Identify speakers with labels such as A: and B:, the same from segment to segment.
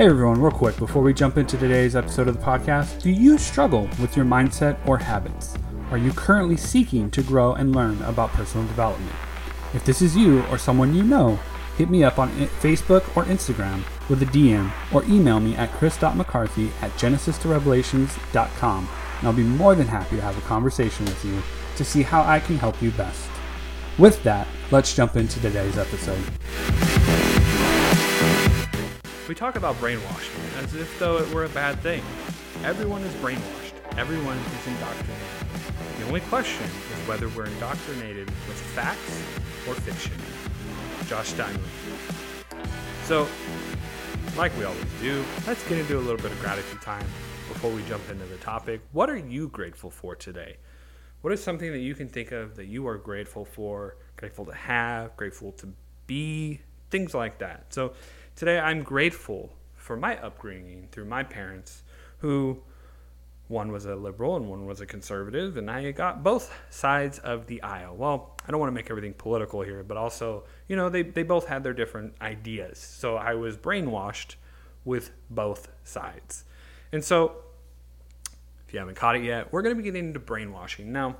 A: Hey everyone, real quick before we jump into today's episode of the podcast, do you struggle with your mindset or habits? Are you currently seeking to grow and learn about personal development? If this is you or someone you know, hit me up on Facebook or Instagram with a DM or email me at chris.mccarthy at genesistorevelations.com and I'll be more than happy to have a conversation with you to see how I can help you best. With that, let's jump into today's episode.
B: We talk about brainwashing as if though it were a bad thing. Everyone is brainwashed. Everyone is indoctrinated. The only question is whether we're indoctrinated with facts or fiction. Josh Steimle. So, like we always do, let's get into a little bit of gratitude time before we jump into the topic. What are you grateful for today? What is something that you can think of that you are grateful for, grateful to have, grateful to be, things like that? So, Today, I'm grateful for my upbringing through my parents, who one was a liberal and one was a conservative, and I got both sides of the aisle. Well, I don't want to make everything political here, but also, you know, they, they both had their different ideas. So I was brainwashed with both sides. And so, if you haven't caught it yet, we're going to be getting into brainwashing. Now,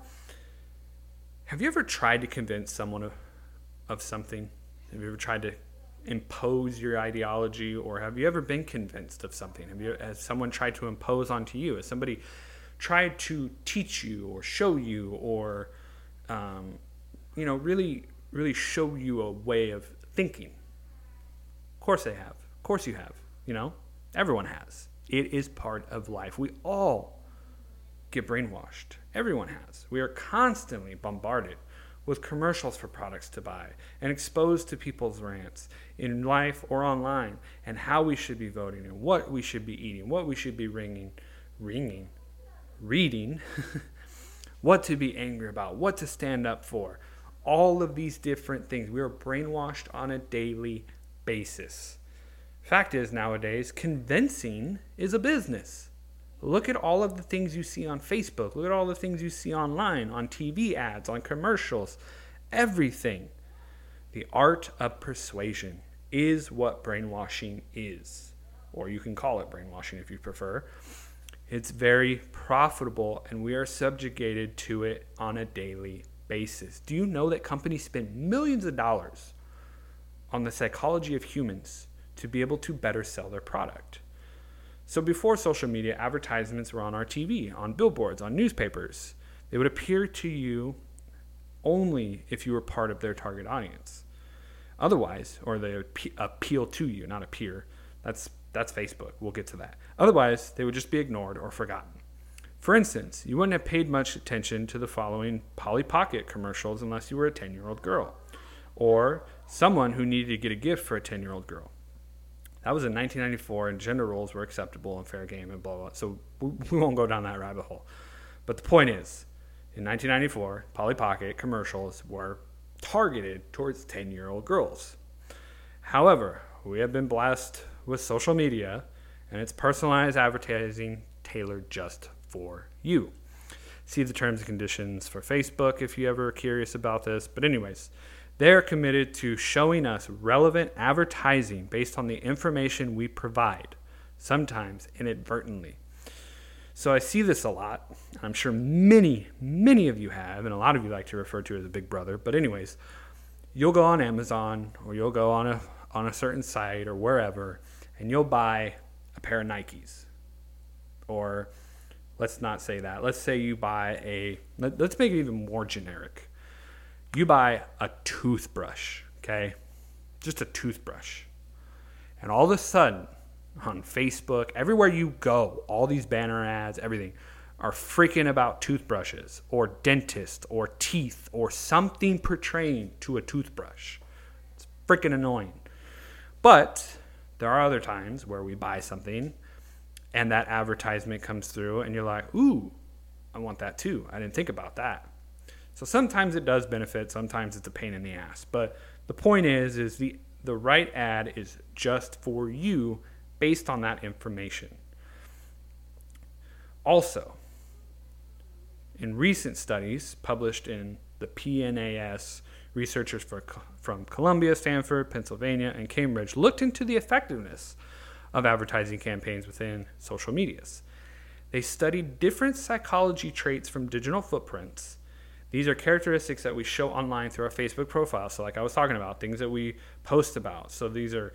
B: have you ever tried to convince someone of, of something? Have you ever tried to impose your ideology or have you ever been convinced of something? Have you has someone tried to impose onto you? Has somebody tried to teach you or show you or um, you know really really show you a way of thinking? Of course they have. Of course you have you know? Everyone has. It is part of life. We all get brainwashed. Everyone has. We are constantly bombarded with commercials for products to buy and exposed to people's rants in life or online and how we should be voting and what we should be eating, what we should be ringing, ringing, reading, what to be angry about, what to stand up for. All of these different things. We are brainwashed on a daily basis. Fact is, nowadays, convincing is a business. Look at all of the things you see on Facebook. Look at all the things you see online, on TV ads, on commercials, everything. The art of persuasion is what brainwashing is, or you can call it brainwashing if you prefer. It's very profitable, and we are subjugated to it on a daily basis. Do you know that companies spend millions of dollars on the psychology of humans to be able to better sell their product? So before social media, advertisements were on our TV, on billboards, on newspapers. They would appear to you only if you were part of their target audience. Otherwise, or they appeal to you, not appear. That's that's Facebook. We'll get to that. Otherwise, they would just be ignored or forgotten. For instance, you wouldn't have paid much attention to the following Polly Pocket commercials unless you were a 10 year old girl, or someone who needed to get a gift for a 10 year old girl. That was in 1994, and gender roles were acceptable and fair game and blah, blah. So we won't go down that rabbit hole. But the point is, in 1994, Polly Pocket commercials were targeted towards 10 year old girls. However, we have been blessed with social media and it's personalized advertising tailored just for you. See the terms and conditions for Facebook if you ever curious about this. But, anyways, they're committed to showing us relevant advertising based on the information we provide, sometimes inadvertently. So I see this a lot. I'm sure many, many of you have, and a lot of you like to refer to it as a big brother. But anyways, you'll go on Amazon or you'll go on a on a certain site or wherever, and you'll buy a pair of Nikes. Or let's not say that. Let's say you buy a let, let's make it even more generic you buy a toothbrush, okay? Just a toothbrush. And all of a sudden, on Facebook, everywhere you go, all these banner ads, everything are freaking about toothbrushes or dentists or teeth or something portraying to a toothbrush. It's freaking annoying. But there are other times where we buy something and that advertisement comes through and you're like, ooh, I want that too. I didn't think about that. So sometimes it does benefit, sometimes it's a pain in the ass. But the point is is the the right ad is just for you based on that information. Also, in recent studies published in the PNAS, researchers for, from Columbia, Stanford, Pennsylvania, and Cambridge looked into the effectiveness of advertising campaigns within social medias. They studied different psychology traits from digital footprints. These are characteristics that we show online through our Facebook profile. So, like I was talking about, things that we post about. So, these are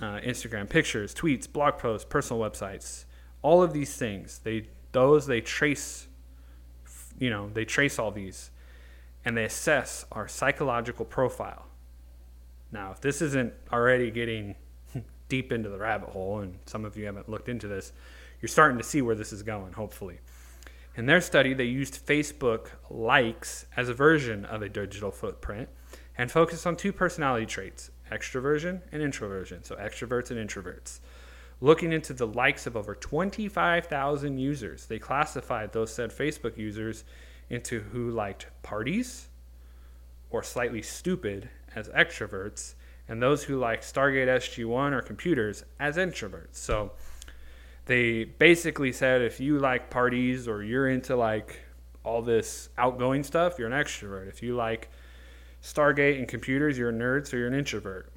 B: uh, Instagram pictures, tweets, blog posts, personal websites, all of these things. They those they trace, you know, they trace all these, and they assess our psychological profile. Now, if this isn't already getting deep into the rabbit hole, and some of you haven't looked into this, you're starting to see where this is going, hopefully. In their study, they used Facebook likes as a version of a digital footprint and focused on two personality traits extroversion and introversion. So, extroverts and introverts. Looking into the likes of over 25,000 users, they classified those said Facebook users into who liked parties or Slightly Stoopid as extroverts, and those who liked Stargate SG1 or computers as introverts. So, they basically said if you like parties or you're into like all this outgoing stuff, you're an extrovert. If you like Stargate and computers, you're a nerd, so you're an introvert.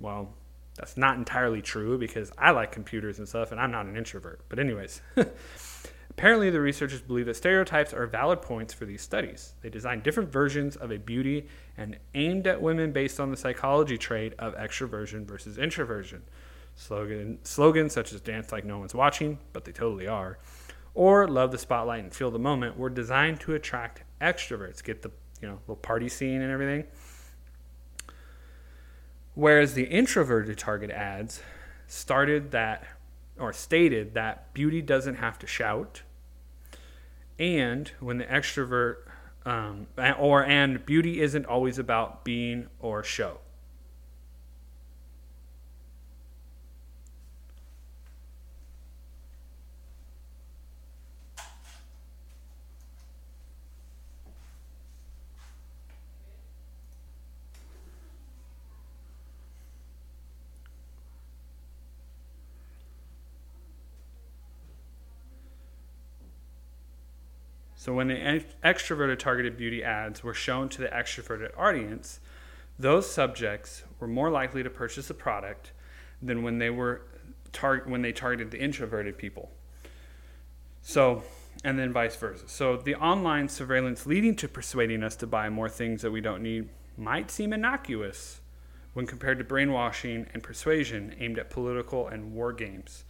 B: Well, that's not entirely true because I like computers and stuff and I'm not an introvert. But, anyways, apparently the researchers believe that stereotypes are valid points for these studies. They designed different versions of a beauty and aimed at women based on the psychology trait of extroversion versus introversion. Slogan, slogans such as dance like no one's watching, but they totally are, or love the spotlight and feel the moment were designed to attract extroverts, get the you know little party scene and everything. Whereas the introverted target ads started that or stated that beauty doesn't have to shout, and when the extrovert um, or and beauty isn't always about being or show. So when the extroverted targeted beauty ads were shown to the extroverted audience, those subjects were more likely to purchase a product than when they were tar- when they targeted the introverted people. So, and then vice versa. So the online surveillance leading to persuading us to buy more things that we don't need might seem innocuous when compared to brainwashing and persuasion aimed at political and war games.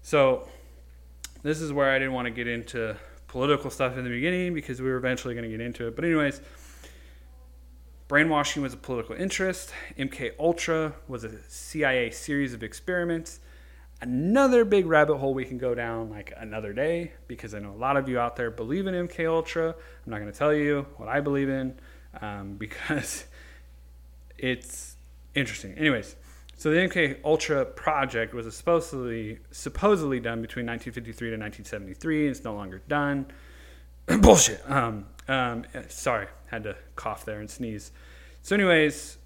B: So this is where I didn't want to get into political stuff in the beginning because we were eventually going to get into it. But anyways, brainwashing was a political interest. MK Ultra was a CIA series of experiments. Another big rabbit hole we can go down like another day because I know a lot of you out there believe in MK Ultra. I'm not going to tell you what I believe in um, because it's interesting. Anyways, so the MK Ultra project was supposedly supposedly done between 1953 to 1973. It's no longer done. Bullshit. Um, um, sorry, had to cough there and sneeze. So, anyways,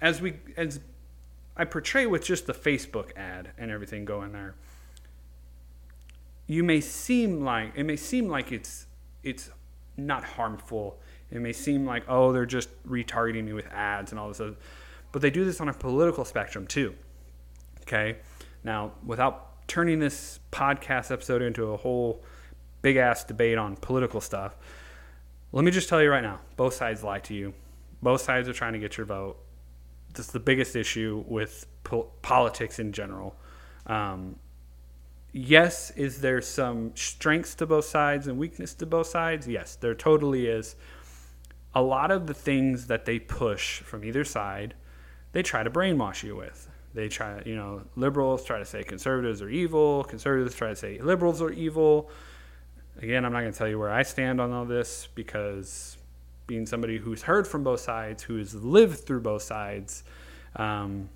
B: as we as I portray with just the Facebook ad and everything going there, you may seem like it may seem like it's it's not harmful. It may seem like oh they're just retargeting me with ads and all this other but they do this on a political spectrum too. Okay? Now, without turning this podcast episode into a whole big ass debate on political stuff, let me just tell you right now both sides lie to you. Both sides are trying to get your vote. This is the biggest issue with po- politics in general. Um, yes, is there some strengths to both sides and weakness to both sides? Yes, there totally is. A lot of the things that they push from either side they try to brainwash you with. They try, you know, liberals try to say conservatives are evil, conservatives try to say liberals are evil. Again, I'm not going to tell you where I stand on all this because being somebody who's heard from both sides, who has lived through both sides, um,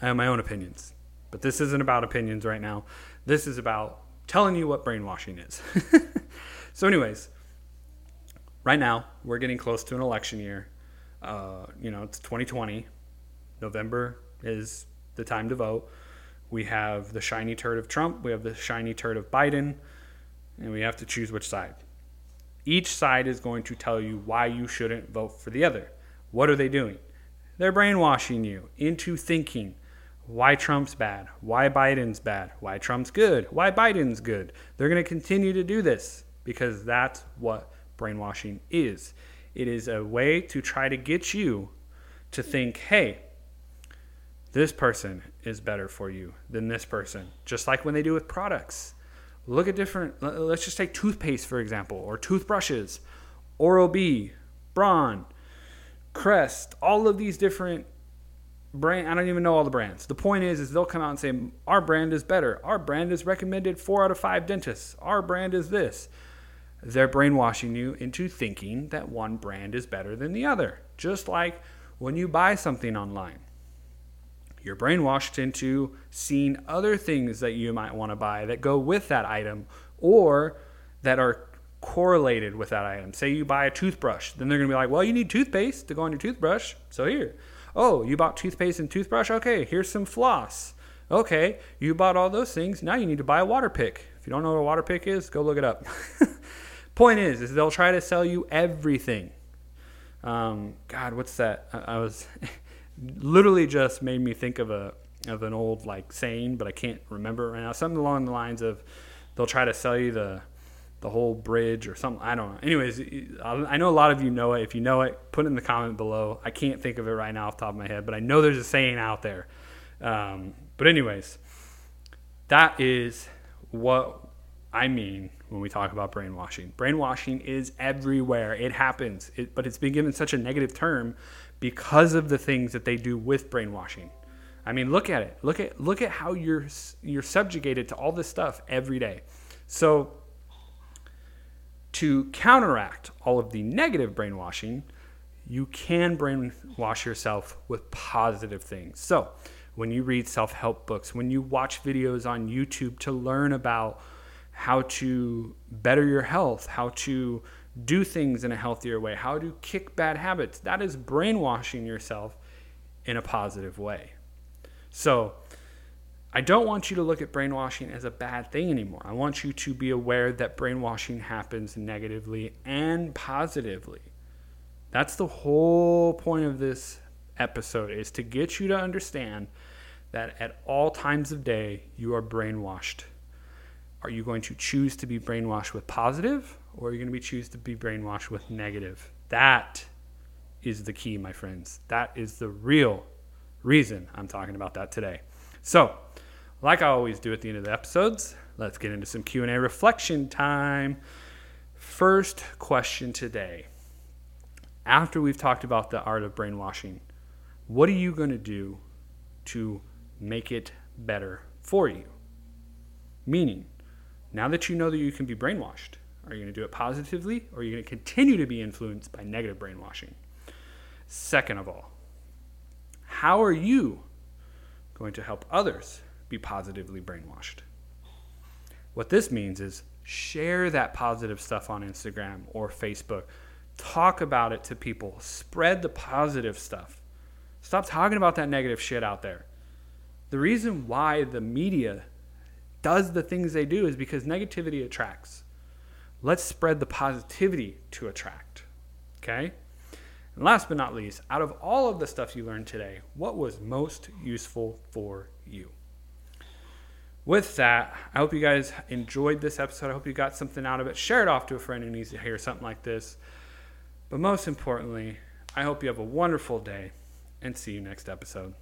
B: I have my own opinions. But this isn't about opinions right now. This is about telling you what brainwashing is. so, anyways, right now we're getting close to an election year. Uh, you know, it's 2020. November is the time to vote. We have the shiny turd of Trump, we have the shiny turd of Biden, and we have to choose which side. Each side is going to tell you why you shouldn't vote for the other. What are they doing? They're brainwashing you into thinking why Trump's bad, why Biden's bad, why Trump's good, why Biden's good. They're going to continue to do this because that's what brainwashing is. It is a way to try to get you to think, hey, this person is better for you than this person. Just like when they do with products. Look at different, let's just take toothpaste, for example, or toothbrushes, Oral B, Braun, Crest, all of these different brand I don't even know all the brands. The point is is they'll come out and say our brand is better. Our brand is recommended 4 out of 5 dentists. Our brand is this. They're brainwashing you into thinking that one brand is better than the other. Just like when you buy something online. You're brainwashed into seeing other things that you might want to buy that go with that item or that are correlated with that item. Say you buy a toothbrush, then they're going to be like, "Well, you need toothpaste to go on your toothbrush." So here. Oh, you bought toothpaste and toothbrush? Okay, here's some floss. Okay, you bought all those things. Now you need to buy a water pick. If you don't know what a water pick is, go look it up. Point is, is they'll try to sell you everything. Um, God, what's that? I, I was literally just made me think of a of an old like saying, but I can't remember it right now. Something along the lines of they'll try to sell you the the whole bridge or something. I don't know. Anyways, I know a lot of you know it. If you know it, put it in the comment below. I can't think of it right now off the top of my head, but I know there's a saying out there. Um, but anyways, that is what I mean when we talk about brainwashing. Brainwashing is everywhere. It happens, it, but it's been given such a negative term because of the things that they do with brainwashing. I mean, look at it. Look at look at how you're you're subjugated to all this stuff every day. So to counteract all of the negative brainwashing, you can brainwash yourself with positive things. So, when you read self help books, when you watch videos on YouTube to learn about how to better your health, how to do things in a healthier way, how to kick bad habits, that is brainwashing yourself in a positive way. So, I don't want you to look at brainwashing as a bad thing anymore. I want you to be aware that brainwashing happens negatively and positively. That's the whole point of this episode is to get you to understand that at all times of day you are brainwashed. Are you going to choose to be brainwashed with positive or are you going to be choose to be brainwashed with negative? That is the key, my friends. That is the real reason I'm talking about that today. So, like I always do at the end of the episodes, let's get into some Q&A reflection time. First question today. After we've talked about the art of brainwashing, what are you going to do to make it better for you? Meaning, now that you know that you can be brainwashed, are you going to do it positively or are you going to continue to be influenced by negative brainwashing? Second of all, how are you going to help others be positively brainwashed. What this means is share that positive stuff on Instagram or Facebook. Talk about it to people. Spread the positive stuff. Stop talking about that negative shit out there. The reason why the media does the things they do is because negativity attracts. Let's spread the positivity to attract. Okay? And last but not least, out of all of the stuff you learned today, what was most useful for you? with that, I hope you guys enjoyed this episode. I hope you got something out of it. Share it off to a friend who needs to hear something like this. But most importantly, I hope you have a wonderful day and see you next episode.